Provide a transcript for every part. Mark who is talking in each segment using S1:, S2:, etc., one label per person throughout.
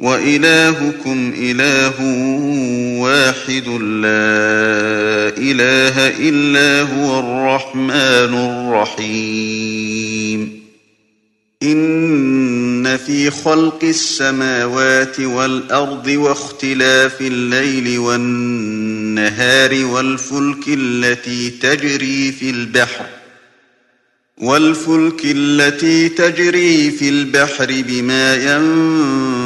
S1: وإلهكم إله واحد لا إله إلا هو الرحمن الرحيم. إن في خلق السماوات والأرض واختلاف الليل والنهار والفلك التي تجري في البحر والفلك التي تجري في البحر بما ينفع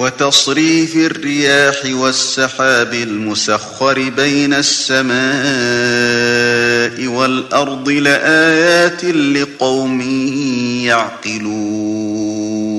S1: وتصريف الرياح والسحاب المسخر بين السماء والأرض لآيات لقوم يعقلون.